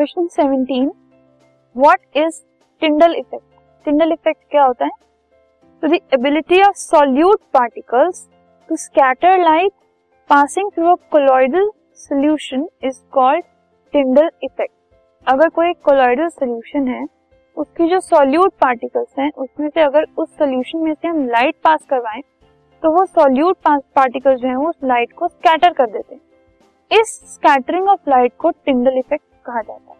Question 17 what is Tyndall effect Tyndall effect क्या होता है? तो the ability of solute particles to scatter light passing through a colloidal solution is called Tyndall effect अगर कोई colloidal solution है, उसकी जो सॉल्यूट पार्टिकल्स हैं, उसमें से अगर उस सॉल्यूशन में से हम लाइट पास करवाएँ तो वो सॉल्यूट पार्टिकल्स जो हैं, वो उस लाइट को स्कैटर कर देते हैं। इस स्कैटरिंग ऑफ़ लाइट को टिंडल इफ़ेक्ट कहा जाता है।